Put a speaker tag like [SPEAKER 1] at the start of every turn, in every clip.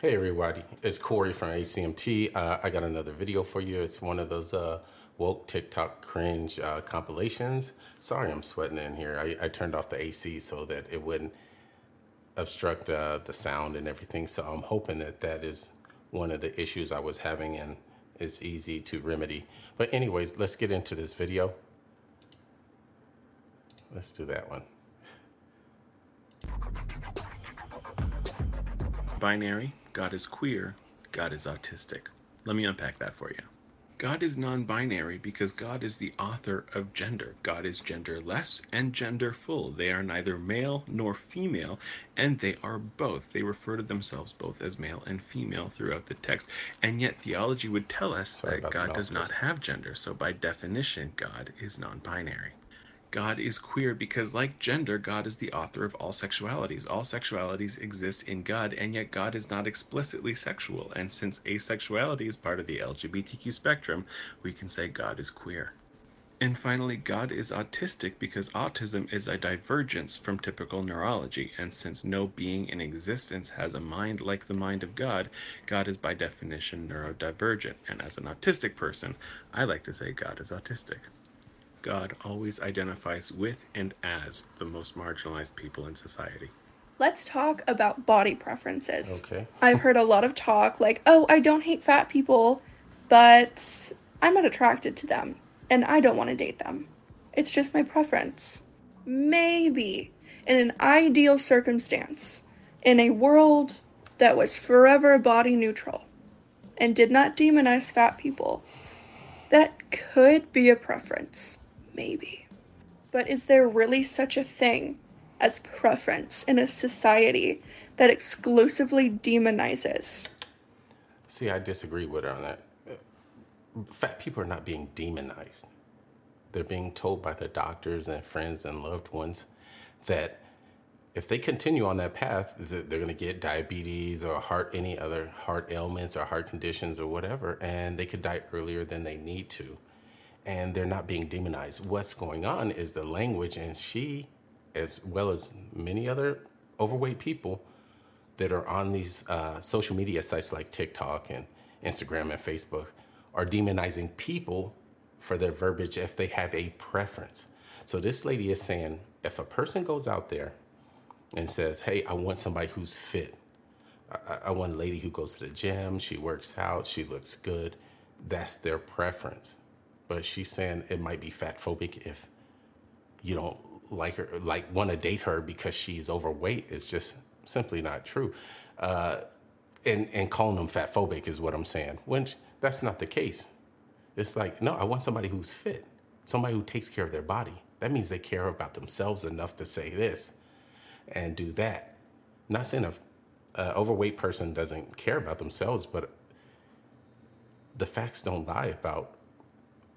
[SPEAKER 1] Hey everybody, it's Corey from ACMT. Uh, I got another video for you. It's one of those uh, woke TikTok cringe uh, compilations. Sorry I'm sweating in here. I, I, turned off the AC so that it wouldn't obstruct uh, the sound and everything. So I'm hoping that that is one of the issues I was having and is easy to remedy. But anyways, let's get into this video. Let's do that one.
[SPEAKER 2] Binary, God is queer, God is autistic. Let me unpack that for you. God is non binary because God is the author of gender. God is genderless and genderful. They are neither male nor female, and they are both. They refer to themselves both as male and female throughout the text. And yet, theology would tell us Sorry that God does not have gender. So, by definition, God is non binary. God is queer because, like gender, God is the author of all sexualities. All sexualities exist in God, and yet God is not explicitly sexual. And since asexuality is part of the LGBTQ spectrum, we can say God is queer. And finally, God is autistic because autism is a divergence from typical neurology. And since no being in existence has a mind like the mind of God, God is by definition neurodivergent. And as an autistic person, I like to say God is autistic. God always identifies with and as the most marginalized people in society.
[SPEAKER 3] Let's talk about body preferences.
[SPEAKER 1] Okay.
[SPEAKER 3] I've heard a lot of talk like, oh, I don't hate fat people, but I'm not attracted to them and I don't want to date them. It's just my preference. Maybe in an ideal circumstance, in a world that was forever body neutral and did not demonize fat people, that could be a preference. Maybe. But is there really such a thing as preference in a society that exclusively demonizes?
[SPEAKER 1] See, I disagree with her on that. Fat people are not being demonized. They're being told by their doctors and friends and loved ones that if they continue on that path, they're going to get diabetes or heart, any other heart ailments or heart conditions or whatever, and they could die earlier than they need to and they're not being demonized. What's going on is the language, and she, as well as many other overweight people that are on these uh, social media sites like TikTok and Instagram and Facebook, are demonizing people for their verbiage if they have a preference. So this lady is saying if a person goes out there and says, Hey, I want somebody who's fit. I, I want a lady who goes to the gym, she works out, she looks good. That's their preference but she's saying it might be fat phobic if you don't like her, like want to date her because she's overweight. It's just simply not true. Uh, and and calling them fat phobic is what I'm saying. When that's not the case. It's like no, I want somebody who's fit, somebody who takes care of their body. That means they care about themselves enough to say this and do that. not saying a overweight person doesn't care about themselves, but the facts don't lie about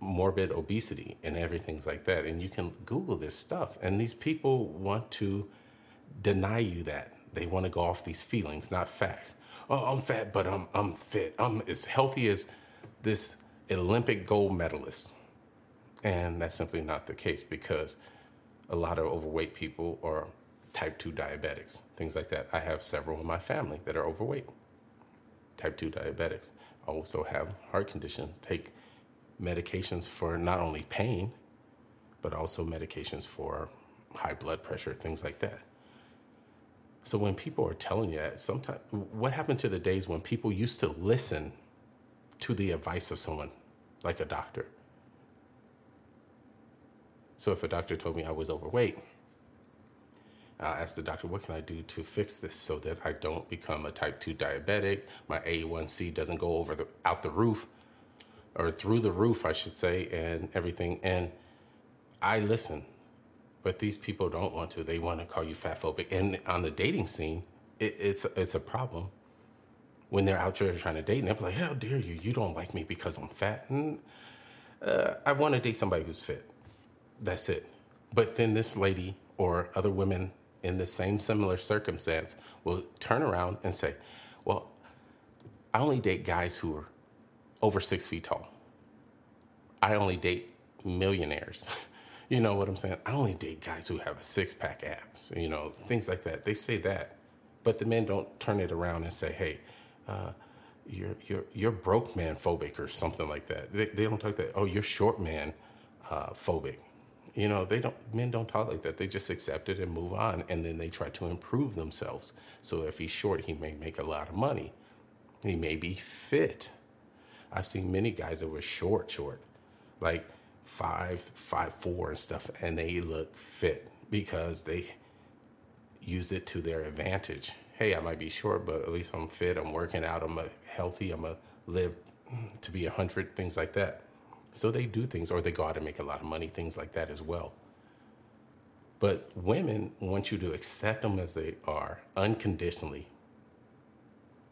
[SPEAKER 1] morbid obesity and everything's like that. And you can Google this stuff. And these people want to deny you that. They want to go off these feelings, not facts. Oh, I'm fat, but I'm I'm fit. I'm as healthy as this Olympic gold medalist. And that's simply not the case because a lot of overweight people are type 2 diabetics, things like that. I have several in my family that are overweight, type 2 diabetics. I also have heart conditions, take medications for not only pain, but also medications for high blood pressure, things like that. So when people are telling you that, sometimes what happened to the days when people used to listen to the advice of someone, like a doctor? So if a doctor told me I was overweight, I asked the doctor, what can I do to fix this so that I don't become a type 2 diabetic, my A1C doesn't go over the, out the roof, or through the roof, I should say, and everything. And I listen, but these people don't want to. They want to call you fat phobic. And on the dating scene, it, it's it's a problem when they're out there trying to date, and they're like, "How dare you? You don't like me because I'm fat." And uh, I want to date somebody who's fit. That's it. But then this lady or other women in the same similar circumstance will turn around and say, "Well, I only date guys who are over six feet tall. I only date millionaires. you know what I'm saying? I only date guys who have a six pack abs, you know, things like that. They say that, but the men don't turn it around and say, hey, uh, you're you're you're broke man phobic or something like that. They, they don't talk that. Oh, you're short man uh, phobic. You know, they don't. Men don't talk like that. They just accept it and move on, and then they try to improve themselves. So if he's short, he may make a lot of money. He may be fit. I've seen many guys that were short, short, like five, five, four and stuff, and they look fit because they use it to their advantage. Hey, I might be short, but at least I'm fit. I'm working out. I'm healthy. I'm a live to be a hundred. Things like that. So they do things, or they go out and make a lot of money. Things like that as well. But women want you to accept them as they are unconditionally,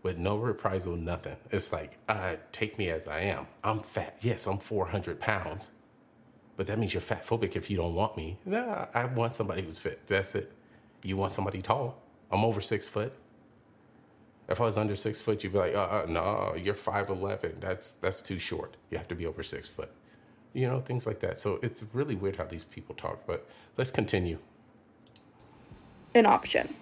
[SPEAKER 1] with no reprisal, nothing. It's like, uh, take me as I am. I'm fat. Yes, I'm 400 pounds, but that means you're fat phobic if you don't want me. Nah, I want somebody who's fit. That's it. You want somebody tall. I'm over six foot. If I was under six foot, you'd be like, uh, uh no, you're 5'11. That's, that's too short. You have to be over six foot. You know, things like that. So it's really weird how these people talk, but let's continue.
[SPEAKER 3] An option.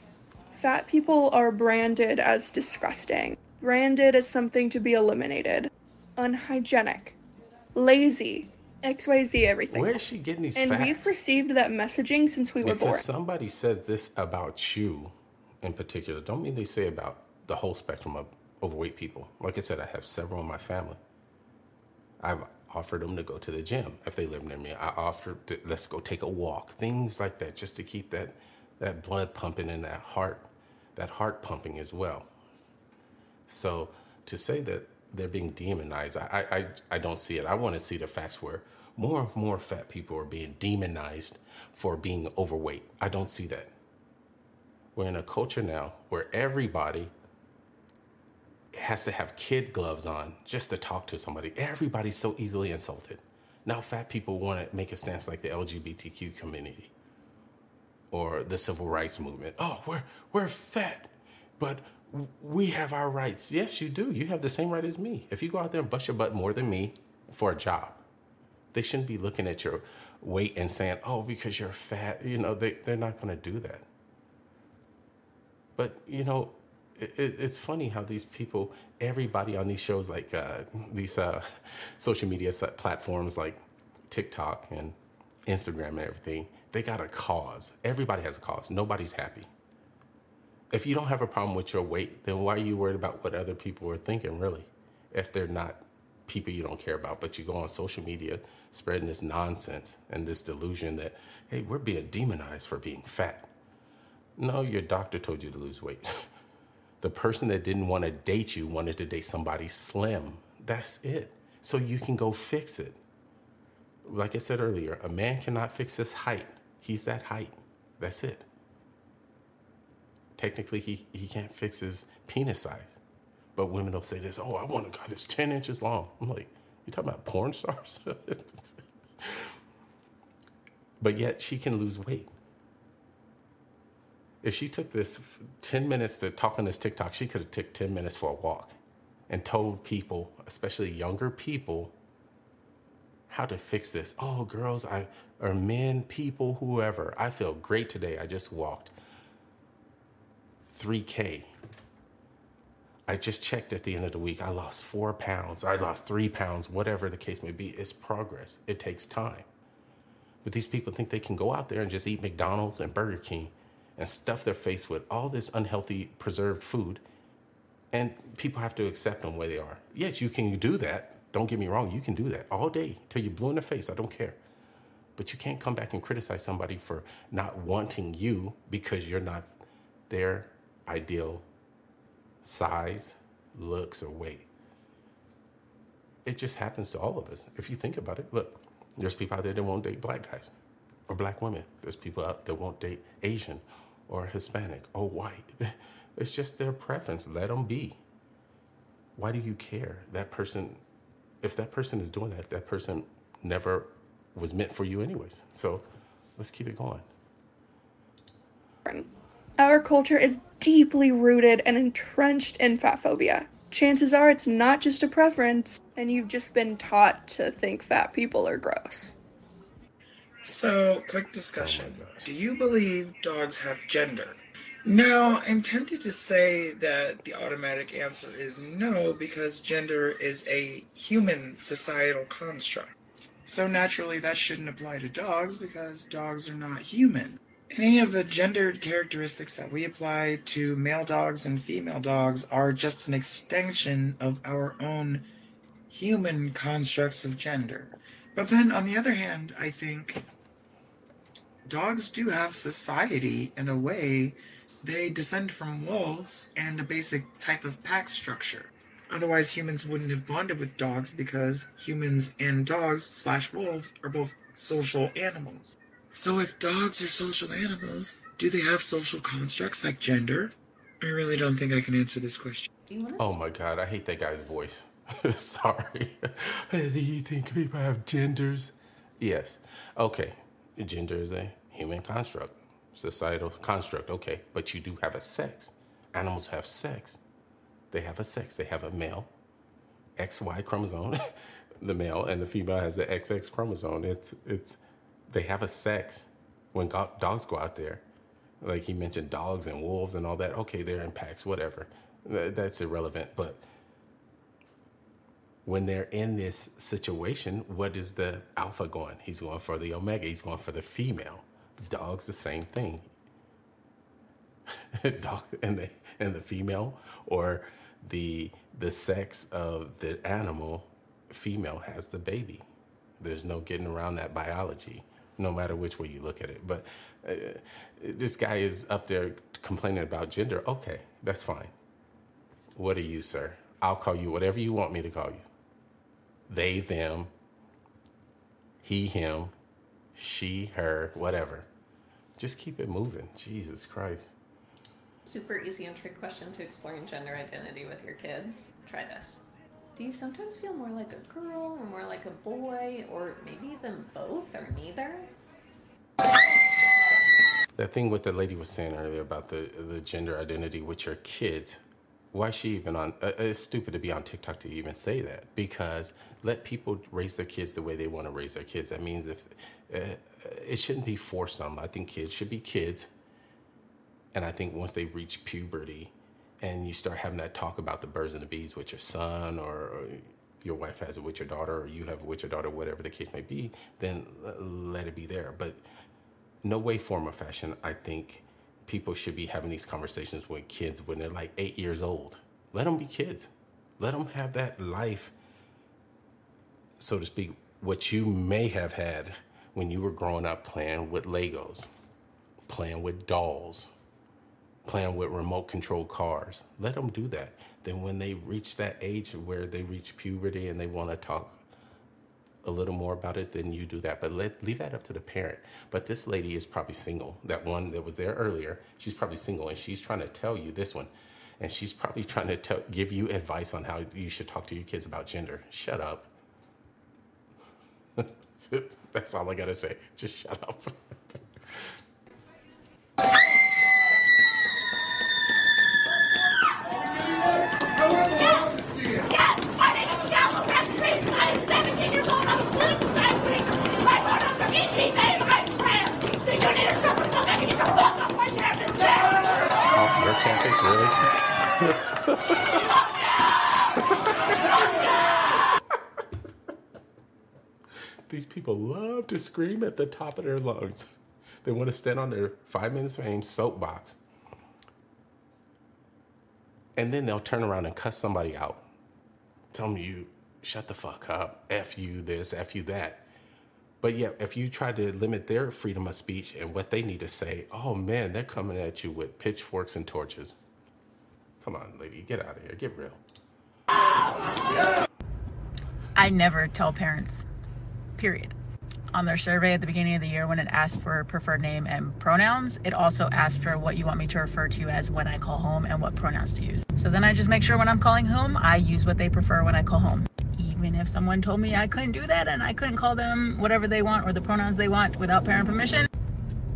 [SPEAKER 3] Fat people are branded as disgusting, branded as something to be eliminated, unhygienic, lazy, XYZ everything.
[SPEAKER 1] Where is she getting these
[SPEAKER 3] and
[SPEAKER 1] facts?
[SPEAKER 3] we've received that messaging since we were
[SPEAKER 1] because
[SPEAKER 3] born.
[SPEAKER 1] somebody says this about you in particular, don't mean they say about the whole spectrum of overweight people. Like I said, I have several in my family. I've offered them to go to the gym if they live near me. I offered to, let's go take a walk, things like that, just to keep that that blood pumping and that heart that heart pumping as well. So to say that they're being demonized, I I, I don't see it. I want to see the facts where more and more fat people are being demonized for being overweight. I don't see that. We're in a culture now where everybody has to have kid gloves on just to talk to somebody. Everybody's so easily insulted. Now, fat people want to make a stance like the LGBTQ community or the civil rights movement. Oh, we're, we're fat, but we have our rights. Yes, you do. You have the same right as me. If you go out there and bust your butt more than me for a job, they shouldn't be looking at your weight and saying, oh, because you're fat. You know, they, they're not going to do that. But, you know, it, it's funny how these people, everybody on these shows, like uh, these uh, social media platforms like TikTok and Instagram and everything, they got a cause. Everybody has a cause. Nobody's happy. If you don't have a problem with your weight, then why are you worried about what other people are thinking, really? If they're not people you don't care about, but you go on social media spreading this nonsense and this delusion that, hey, we're being demonized for being fat. No, your doctor told you to lose weight. the person that didn't want to date you wanted to date somebody slim. That's it. So you can go fix it. Like I said earlier, a man cannot fix his height. He's that height. That's it. Technically, he, he can't fix his penis size. But women will say this, oh, I want a guy that's 10 inches long. I'm like, you talking about porn stars? but yet she can lose weight. If she took this 10 minutes to talk on this TikTok, she could have took 10 minutes for a walk and told people, especially younger people, how to fix this. Oh, girls, I or men, people, whoever. I feel great today. I just walked 3K. I just checked at the end of the week. I lost four pounds. I lost three pounds, whatever the case may be. It's progress. It takes time. But these people think they can go out there and just eat McDonald's and Burger King and stuff their face with all this unhealthy preserved food. And people have to accept them where they are. Yes, you can do that. Don't get me wrong. You can do that all day till you're blue in the face. I don't care. But you can't come back and criticize somebody for not wanting you because you're not their ideal size, looks, or weight. It just happens to all of us. If you think about it, look, there's people out there that won't date black guys or black women. There's people out that won't date Asian or Hispanic or white. It's just their preference. Let them be. Why do you care? That person, if that person is doing that, that person never was meant for you, anyways. So let's keep it going.
[SPEAKER 3] Our culture is deeply rooted and entrenched in fat phobia. Chances are it's not just a preference, and you've just been taught to think fat people are gross.
[SPEAKER 4] So, quick discussion. Oh Do you believe dogs have gender? No, I'm tempted to say that the automatic answer is no because gender is a human societal construct. So naturally, that shouldn't apply to dogs because dogs are not human. Any of the gendered characteristics that we apply to male dogs and female dogs are just an extension of our own human constructs of gender. But then, on the other hand, I think dogs do have society in a way they descend from wolves and a basic type of pack structure. Otherwise, humans wouldn't have bonded with dogs because humans and dogs slash wolves are both social animals. So, if dogs are social animals, do they have social constructs like gender? I really don't think I can answer this question.
[SPEAKER 1] Oh my god, I hate that guy's voice. Sorry. Do you think people have genders? Yes. Okay. Gender is a human construct societal construct. Okay, but you do have a sex. Animals have sex. They have a sex. They have a male XY chromosome. the male and the female has the XX chromosome. It's it's they have a sex when go- dogs go out there. Like he mentioned dogs and wolves and all that. Okay, they're in packs, whatever. That's irrelevant, but when they're in this situation, what is the alpha going? He's going for the omega. He's going for the female. Dogs, the same thing. Dog and the and the female or the the sex of the animal, female has the baby. There's no getting around that biology, no matter which way you look at it. But uh, this guy is up there complaining about gender. Okay, that's fine. What are you, sir? I'll call you whatever you want me to call you. They, them, he, him, she, her, whatever. Just keep it moving. Jesus Christ.
[SPEAKER 5] Super easy and trick question to exploring gender identity with your kids. Try this. Do you sometimes feel more like a girl or more like a boy, or maybe even both or neither?
[SPEAKER 1] That thing what the lady was saying earlier about the the gender identity with your kids why is she even on? Uh, it's stupid to be on TikTok to even say that because let people raise their kids the way they want to raise their kids. That means if uh, it shouldn't be forced on them. I think kids should be kids, and I think once they reach puberty, and you start having that talk about the birds and the bees with your son or, or your wife has it with your daughter or you have it with your daughter, whatever the case may be, then let it be there. But no way, form, or fashion, I think people should be having these conversations with kids when they're like eight years old. Let them be kids. Let them have that life, so to speak, what you may have had when you were growing up playing with Legos, playing with dolls, playing with remote control cars. Let them do that. Then when they reach that age where they reach puberty and they want to talk a little more about it, then you do that. But let, leave that up to the parent. But this lady is probably single. That one that was there earlier, she's probably single and she's trying to tell you this one. And she's probably trying to tell, give you advice on how you should talk to your kids about gender. Shut up. That's all I got to say. Just shut up. really? These people love to scream at the top of their lungs. They want to stand on their five minutes fame soapbox. And then they'll turn around and cuss somebody out. Tell them you shut the fuck up, F you this, F you that. But yeah, if you try to limit their freedom of speech and what they need to say, oh man, they're coming at you with pitchforks and torches. Come on, lady, get out of here. Get real.
[SPEAKER 6] I never tell parents, period. On their survey at the beginning of the year, when it asked for preferred name and pronouns, it also asked for what you want me to refer to as when I call home and what pronouns to use. So then I just make sure when I'm calling home, I use what they prefer when I call home even if someone told me I couldn't do that and I couldn't call them whatever they want or the pronouns they want without parent permission,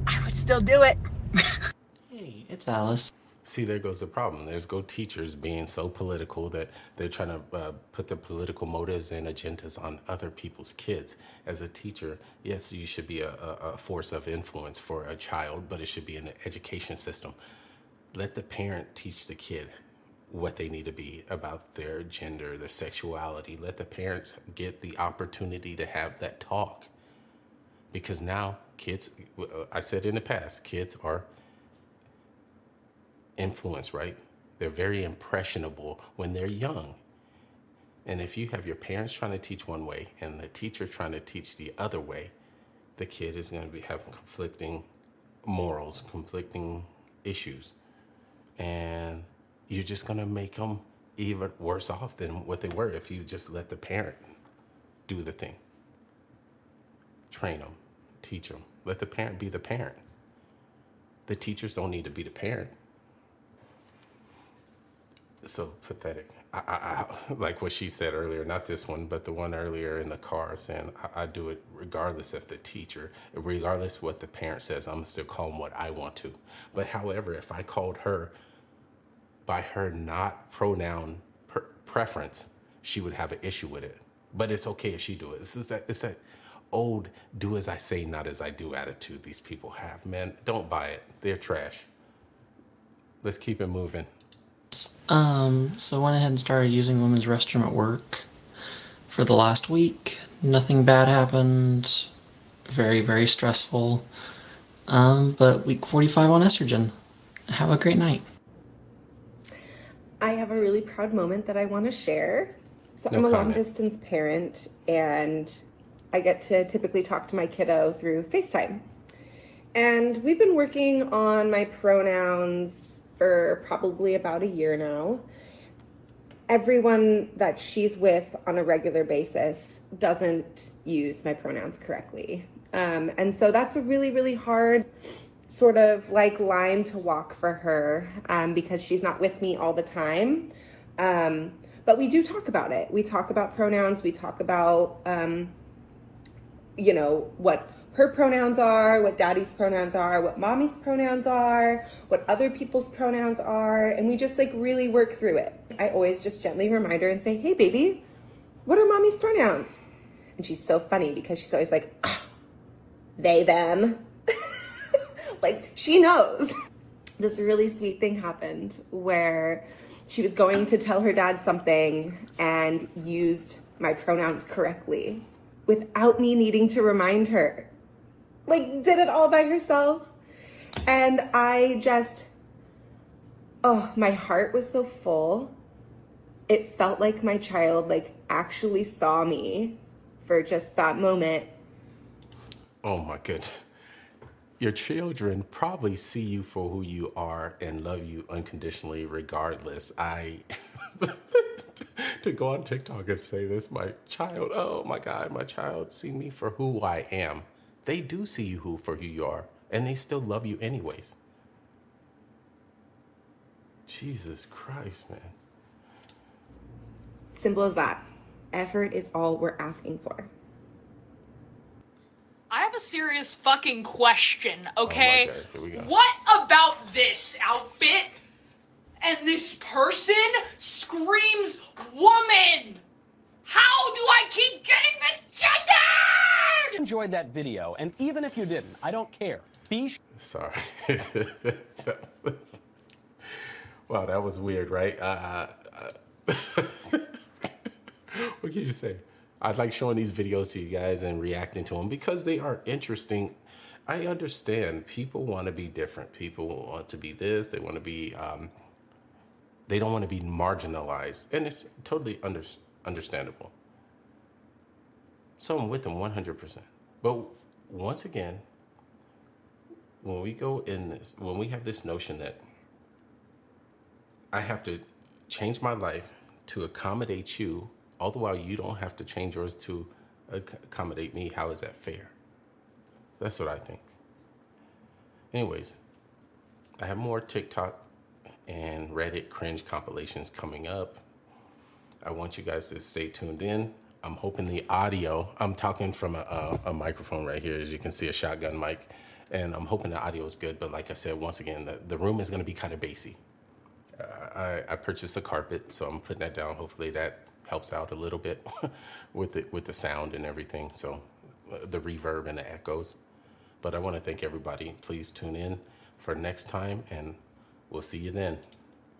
[SPEAKER 6] I would still do it.
[SPEAKER 7] hey, it's Alice.
[SPEAKER 1] See, there goes the problem. There's go teachers being so political that they're trying to uh, put their political motives and agendas on other people's kids. As a teacher, yes, you should be a, a, force of influence for a child, but it should be in the education system. let the parent teach the kid what they need to be about their gender, their sexuality. Let the parents get the opportunity to have that talk. Because now kids, uh, I said in the past, kids are influenced, right? They're very impressionable when they're young. And if you have your parents trying to teach one way and the teacher trying to teach the other way, the kid is going to be having conflicting morals, conflicting issues. And you're just going to make them even worse off than what they were if you just let the parent do the thing. Train them, teach them. Let the parent be the parent. The teachers don't need to be the parent. So pathetic. I, I, I, like what she said earlier, not this one, but the one earlier in the car saying, I, I do it regardless of the teacher, regardless what the parent says, I'm still call them what I want to. But however, if I called her by her not pronoun per- preference, she would have an issue with it. But it's okay if she do it. It's that, it's that old do as I say, not as I do attitude these people have. Man, don't buy it. They're trash. Let's keep it moving.
[SPEAKER 7] Um, so I went ahead and started using the women's restroom at work for the last week. Nothing bad happened. Very, very stressful. Um, but week 45 on estrogen. Have a great night.
[SPEAKER 8] I have a really proud moment that I want to share. So
[SPEAKER 1] No
[SPEAKER 8] I'm a long distance parent and I get to typically talk to my kiddo through FaceTime. And we've been working on my pronouns for probably about a year now. Everyone that she's with on a regular basis doesn't use my pronouns correctly. Um, and so that's a really, really hard sort of like line to walk for her um, because she's not with me all the time. Um, but we do talk about it. We talk about pronouns. We talk about, um, you know, what her pronouns are, what daddy's pronouns are, what mommy's pronouns are, what other people's pronouns are. And we just like really work through it. I always just gently remind her and say, hey, baby, what are mommy's pronouns? And she's so funny because she's always like, "Ah, they, them. like she knows. This really sweet thing happened where she was going to tell her dad something and used my pronouns correctly without me needing to remind her. Like, did it all by herself. And I just, oh, my heart was so full. It felt like my child, like, actually saw me for just that moment
[SPEAKER 1] Oh my goodness. Your children probably see you for who you are and love you unconditionally, regardless. I. to go on TikTok and say this, my child, oh my God, my child see me for who I am. They do see you who for who you are, and they still love you anyways. Jesus Christ, man.
[SPEAKER 8] Simple as that. Effort is all we're asking for.
[SPEAKER 9] I have a serious fucking question, oh okay?
[SPEAKER 1] God, here we go.
[SPEAKER 9] What about this outfit and this person screams woman? How do I keep getting this gender?
[SPEAKER 10] Enjoyed that video, and even if you didn't, I don't care. Be
[SPEAKER 1] Sorry. wow, that was weird, right? Uh, uh, what can you say? I like showing these videos to you guys and reacting to them because they are interesting. I understand people want to be different. People want to be this. They want to be. Um, they don't want to be marginalized, and it's totally under, understandable. So I'm with them 100%. But once again, when we go in this, when we have this notion that I have to change my life to accommodate you, all the while you don't have to change yours to accommodate me, how is that fair? That's what I think. Anyways, I have more TikTok and Reddit cringe compilations coming up. I want you guys to stay tuned in. I'm hoping the audio, I'm talking from a, a, a microphone right here, as you can see, a shotgun mic, and I'm hoping the audio is good. But like I said, once again, the, the room is going to be kind of bassy. Uh, I, I purchased a carpet, so I'm putting that down. Hopefully that helps out a little bit with the, with the sound and everything. So uh, the reverb and the echoes. But I want to thank everybody. Please tune in for next time and We'll see you then.